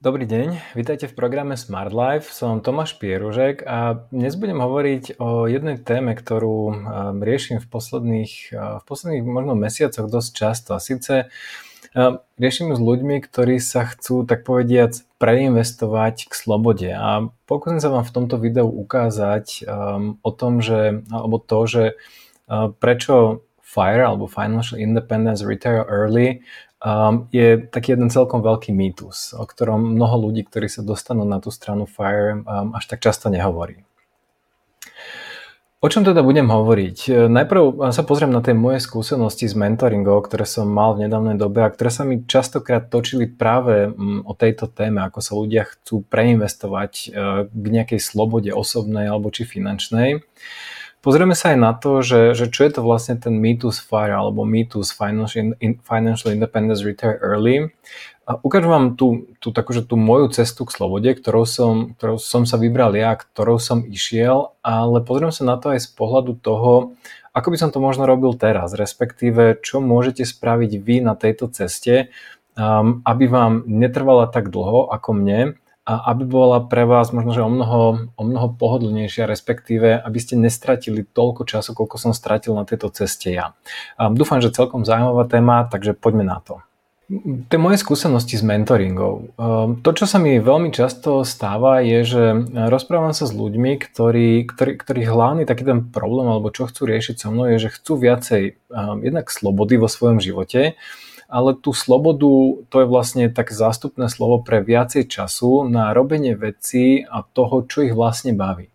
Dobrý deň, vítajte v programe Smart Life. Som Tomáš Pieružek a dnes budem hovoriť o jednej téme, ktorú um, riešim v posledných, uh, v posledných možno mesiacoch dosť často. A síce um, riešim s ľuďmi, ktorí sa chcú, tak povediac, preinvestovať k slobode. A pokúsim sa vám v tomto videu ukázať um, o tom, že, alebo to, že uh, prečo FIRE alebo Financial Independence Retire Early um, je taký jeden celkom veľký mýtus, o ktorom mnoho ľudí, ktorí sa dostanú na tú stranu FIRE, um, až tak často nehovorí. O čom teda budem hovoriť? Najprv sa pozriem na tie moje skúsenosti s mentoringov, ktoré som mal v nedávnej dobe a ktoré sa mi častokrát točili práve mm, o tejto téme, ako sa ľudia chcú preinvestovať k nejakej slobode osobnej alebo či finančnej. Pozrieme sa aj na to, že, že čo je to vlastne ten mýtus FIRE alebo mýtus Financial, Financial Independence Retire Early. A ukážem vám tú, tú, takú, že tú moju cestu k slobode, ktorou som, ktorou som sa vybral ja, ktorou som išiel, ale pozriem sa na to aj z pohľadu toho, ako by som to možno robil teraz, respektíve čo môžete spraviť vy na tejto ceste, um, aby vám netrvala tak dlho ako mne a aby bola pre vás možno, že o mnoho, o mnoho pohodlnejšia, respektíve aby ste nestratili toľko času, koľko som stratil na tejto ceste ja. Dúfam, že celkom zaujímavá téma, takže poďme na to. Tie moje skúsenosti s mentoringou. To, čo sa mi veľmi často stáva, je, že rozprávam sa s ľuďmi, ktorí, ktorí, ktorí hlavný taký ten problém, alebo čo chcú riešiť so mnou, je, že chcú viacej jednak slobody vo svojom živote, ale tú slobodu, to je vlastne tak zástupné slovo pre viacej času na robenie vecí a toho, čo ich vlastne baví.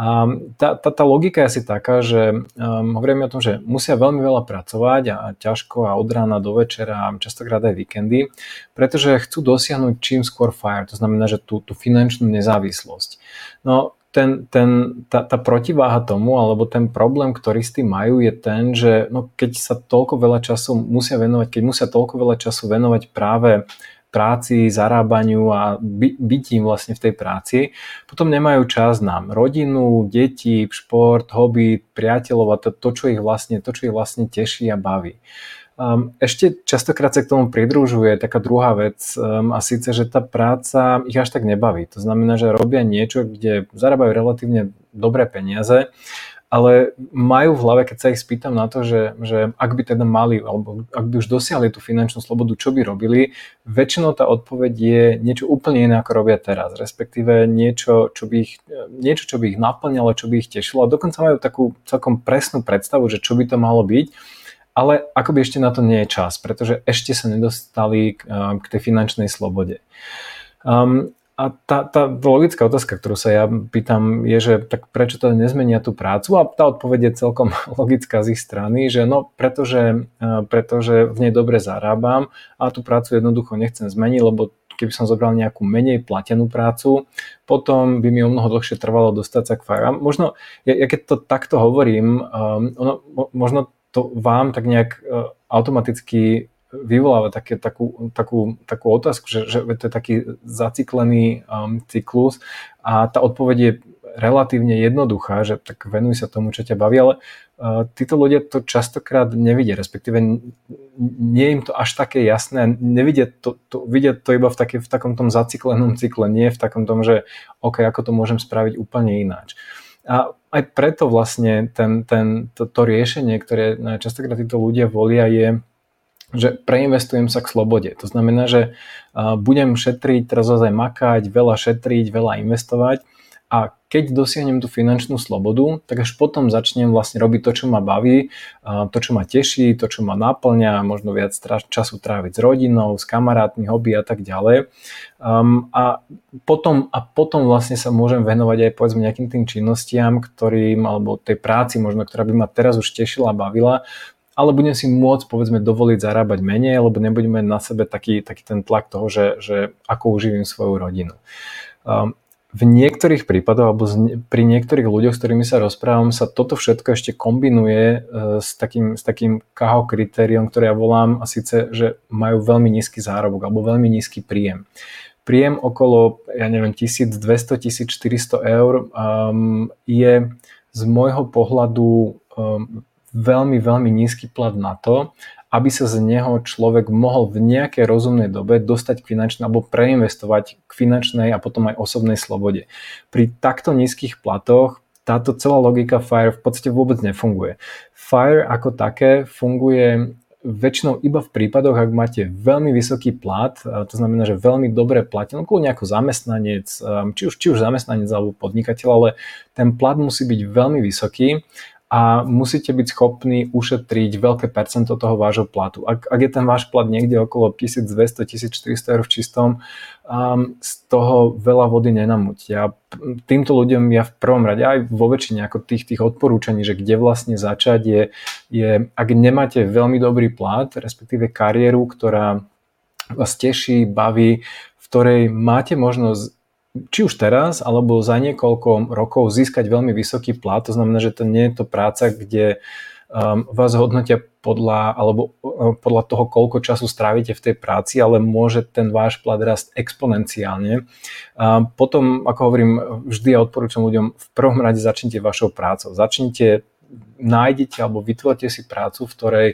A tá, tá, tá logika je asi taká, že um, hovoríme o tom, že musia veľmi veľa pracovať a, a ťažko a od rána do večera, častokrát aj víkendy, pretože chcú dosiahnuť čím skôr fire, to znamená, že tú, tú finančnú nezávislosť. No ten, ten, tá, tá protiváha tomu, alebo ten problém, ktorý s tým majú, je ten, že no, keď sa toľko veľa času musia venovať, keď musia toľko veľa času venovať práve práci, zarábaniu a by, bytím vlastne v tej práci, potom nemajú čas na rodinu, deti, šport, hobby, priateľov a to, to, čo ich vlastne, to, čo ich vlastne teší a baví. Um, ešte častokrát sa k tomu pridružuje taká druhá vec um, a síce, že tá práca ich až tak nebaví. To znamená, že robia niečo, kde zarábajú relatívne dobré peniaze, ale majú v hlave, keď sa ich spýtam na to, že, že ak by teda mali, alebo ak by už dosiahli tú finančnú slobodu, čo by robili, väčšinou tá odpoveď je niečo úplne iné, ako robia teraz, respektíve niečo, čo by ich, niečo, čo by ich naplňalo, čo by ich tešilo. A dokonca majú takú celkom presnú predstavu, že čo by to malo byť ale akoby ešte na to nie je čas, pretože ešte sa nedostali k, k tej finančnej slobode. Um, a tá, tá logická otázka, ktorú sa ja pýtam, je, že tak prečo to nezmenia tú prácu? A tá odpoveď je celkom logická z ich strany, že no pretože, pretože v nej dobre zarábam a tú prácu jednoducho nechcem zmeniť, lebo keby som zobral nejakú menej platenú prácu, potom by mi o mnoho dlhšie trvalo dostať sa k fajram. Možno, ja, ja keď to takto hovorím, um, ono, možno to vám tak nejak e, automaticky vyvoláva také, takú, takú, takú otázku, že, že to je taký zaciklený um, cyklus a tá odpoveď je relatívne jednoduchá, že tak venuj sa tomu, čo ťa baví, ale uh, títo ľudia to častokrát nevidia, respektíve nie je im to až také jasné, nevidia to, to, vidia to iba v, také, v takom tom zaciklenom cykle, nie v takom tom, že OK, ako to môžem spraviť úplne ináč. A aj preto vlastne ten, ten, to, to riešenie, ktoré častokrát títo ľudia volia, je, že preinvestujem sa k slobode. To znamená, že budem šetriť, teraz aj makať, veľa šetriť, veľa investovať a keď dosiahnem tú finančnú slobodu, tak až potom začnem vlastne robiť to, čo ma baví, to, čo ma teší, to, čo ma naplňa, možno viac času tráviť s rodinou, s kamarátmi, hobby a tak ďalej. Um, a, potom, a potom vlastne sa môžem venovať aj povedzme nejakým tým činnostiam, ktorým, alebo tej práci možno, ktorá by ma teraz už tešila a bavila, ale budem si môcť povedzme dovoliť zarábať menej, lebo nebudeme na sebe taký, taký ten tlak toho, že, že ako uživím svoju rodinu. Um, v niektorých prípadoch alebo pri niektorých ľuďoch, s ktorými sa rozprávam, sa toto všetko ešte kombinuje e, s takým, s takým KHO kritériom, ktoré ja volám a síce, že majú veľmi nízky zárobok alebo veľmi nízky príjem. Príjem okolo, ja neviem, 1200-1400 eur um, je z môjho pohľadu um, veľmi, veľmi nízky plat na to, aby sa z neho človek mohol v nejakej rozumnej dobe dostať k finančnej alebo preinvestovať k finančnej a potom aj osobnej slobode. Pri takto nízkych platoch táto celá logika FIRE v podstate vôbec nefunguje. FIRE ako také funguje väčšinou iba v prípadoch, ak máte veľmi vysoký plat, to znamená, že veľmi dobre platený, no ako zamestnanec, či už, či už zamestnanec alebo podnikateľ, ale ten plat musí byť veľmi vysoký a musíte byť schopní ušetriť veľké percento toho vášho platu. Ak, ak je ten váš plat niekde okolo 1200-1400 eur v čistom, um, z toho veľa vody nenamútia. Týmto ľuďom ja v prvom rade aj vo väčšine ako tých, tých odporúčaní, že kde vlastne začať je, je, ak nemáte veľmi dobrý plat, respektíve kariéru, ktorá vás teší, baví, v ktorej máte možnosť či už teraz, alebo za niekoľko rokov získať veľmi vysoký plat. To znamená, že to nie je to práca, kde um, vás hodnotia podľa, alebo uh, podľa toho, koľko času strávite v tej práci, ale môže ten váš plat rast exponenciálne. Um, potom, ako hovorím, vždy ja odporúčam ľuďom, v prvom rade začnite vašou prácou. Začnite, nájdete alebo vytvorte si prácu, v ktorej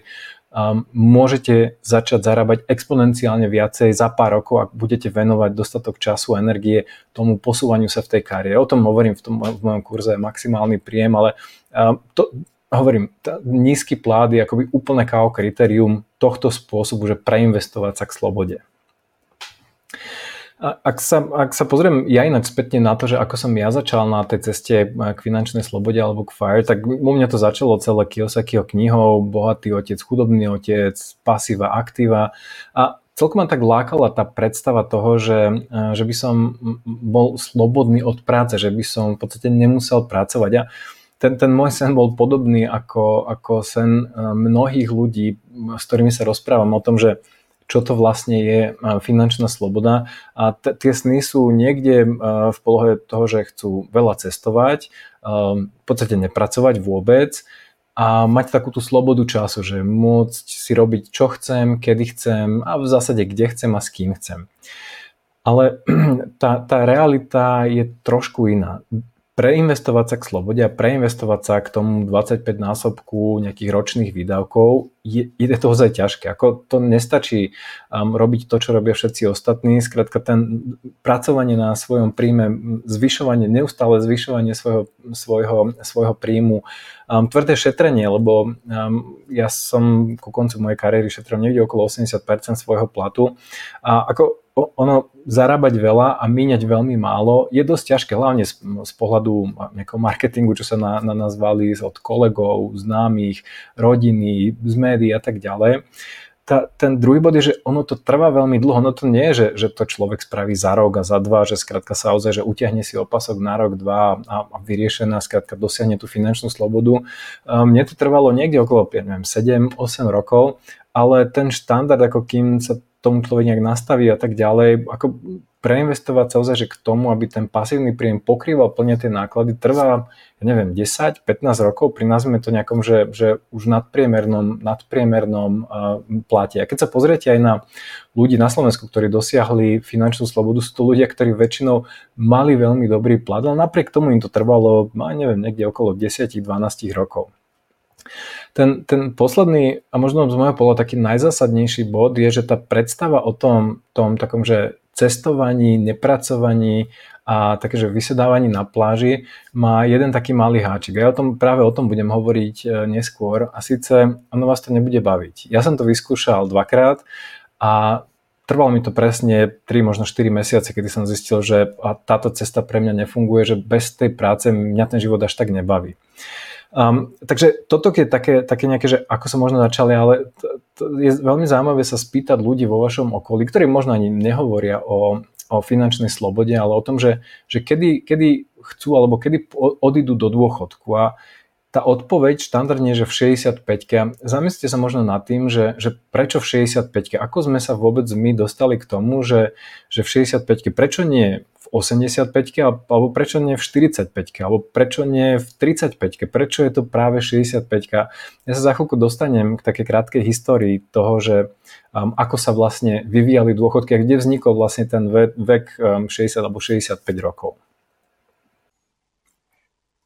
um, môžete začať zarábať exponenciálne viacej za pár rokov, ak budete venovať dostatok času a energie tomu posúvaniu sa v tej kariére. O tom hovorím v, tom, v mojom kurze maximálny príjem, ale um, to, hovorím, tá, nízky plát je akoby úplne kao kritérium tohto spôsobu, že preinvestovať sa k slobode. Ak sa, ak sa pozriem ja ináč spätne na to, že ako som ja začal na tej ceste k finančnej slobode alebo k FIRE, tak u mňa to začalo celé Kiyosakiho knihou Bohatý otec, chudobný otec, pasíva, aktíva a celkom ma tak lákala tá predstava toho, že, že by som bol slobodný od práce, že by som v podstate nemusel pracovať. A ten, ten môj sen bol podobný ako, ako sen mnohých ľudí, s ktorými sa rozprávam o tom, že čo to vlastne je finančná sloboda. A t- tie sny sú niekde v polohe toho, že chcú veľa cestovať, v podstate nepracovať vôbec a mať takú tú slobodu času, že môcť si robiť čo chcem, kedy chcem a v zásade kde chcem a s kým chcem. Ale tá, tá realita je trošku iná preinvestovať sa k slobode a preinvestovať sa k tomu 25 násobku nejakých ročných výdavkov je, je to ozaj ťažké. Ako to nestačí um, robiť to, čo robia všetci ostatní. Skrátka ten pracovanie na svojom príjme, zvyšovanie, neustále zvyšovanie svojho, svojho, svojho príjmu, um, tvrdé šetrenie, lebo um, ja som ku koncu mojej kariéry šetril niekde okolo 80% svojho platu a ako ono zarábať veľa a míňať veľmi málo je dosť ťažké, hlavne z, z pohľadu nejakého marketingu, čo sa na, na nás valí od kolegov, známych, rodiny, z médií a tak ďalej. Tá, ten druhý bod je, že ono to trvá veľmi dlho. Ono to nie je, že, že to človek spraví za rok a za dva, že skrátka sa ozaj, že utiahne si opasok na rok, dva a, a vyriešená, skrátka dosiahne tú finančnú slobodu. Mne to trvalo niekde okolo, neviem, 7-8 rokov, ale ten štandard, ako kým sa tomu človek nejak nastaví a tak ďalej, ako preinvestovať sa ozaj, že k tomu, aby ten pasívny príjem pokrýval plne tie náklady, trvá, ja neviem, 10-15 rokov, pri nazvime to nejakom, že, že už nadpriemernom, nadpriemernom uh, plate. A keď sa pozriete aj na ľudí na Slovensku, ktorí dosiahli finančnú slobodu, sú to ľudia, ktorí väčšinou mali veľmi dobrý plat, ale napriek tomu im to trvalo, no, neviem, niekde okolo 10-12 rokov. Ten, ten posledný a možno z môjho pohľadu taký najzásadnejší bod je, že tá predstava o tom, tom takom, že cestovaní, nepracovaní a také, že vysedávaní na pláži má jeden taký malý háčik. Ja o tom, práve o tom budem hovoriť e, neskôr a síce ono vás to nebude baviť. Ja som to vyskúšal dvakrát a trvalo mi to presne 3, možno 4 mesiace, kedy som zistil, že táto cesta pre mňa nefunguje, že bez tej práce mňa ten život až tak nebaví. Um, takže toto je také, také nejaké, že ako sa možno začali, ale to, to je veľmi zaujímavé sa spýtať ľudí vo vašom okolí, ktorí možno ani nehovoria o, o finančnej slobode, ale o tom, že, že kedy, kedy chcú alebo kedy odídu do dôchodku. A tá odpoveď štandardne, že v 65 zamyslite sa možno nad tým, že, že prečo v 65 ako sme sa vôbec my dostali k tomu, že, že v 65 prečo nie v 85 alebo prečo nie v 45 alebo prečo nie v 35 prečo je to práve 65 Ja sa za chvíľku dostanem k takej krátkej histórii toho, že um, ako sa vlastne vyvíjali dôchodky a kde vznikol vlastne ten vek, vek um, 60 alebo 65 rokov.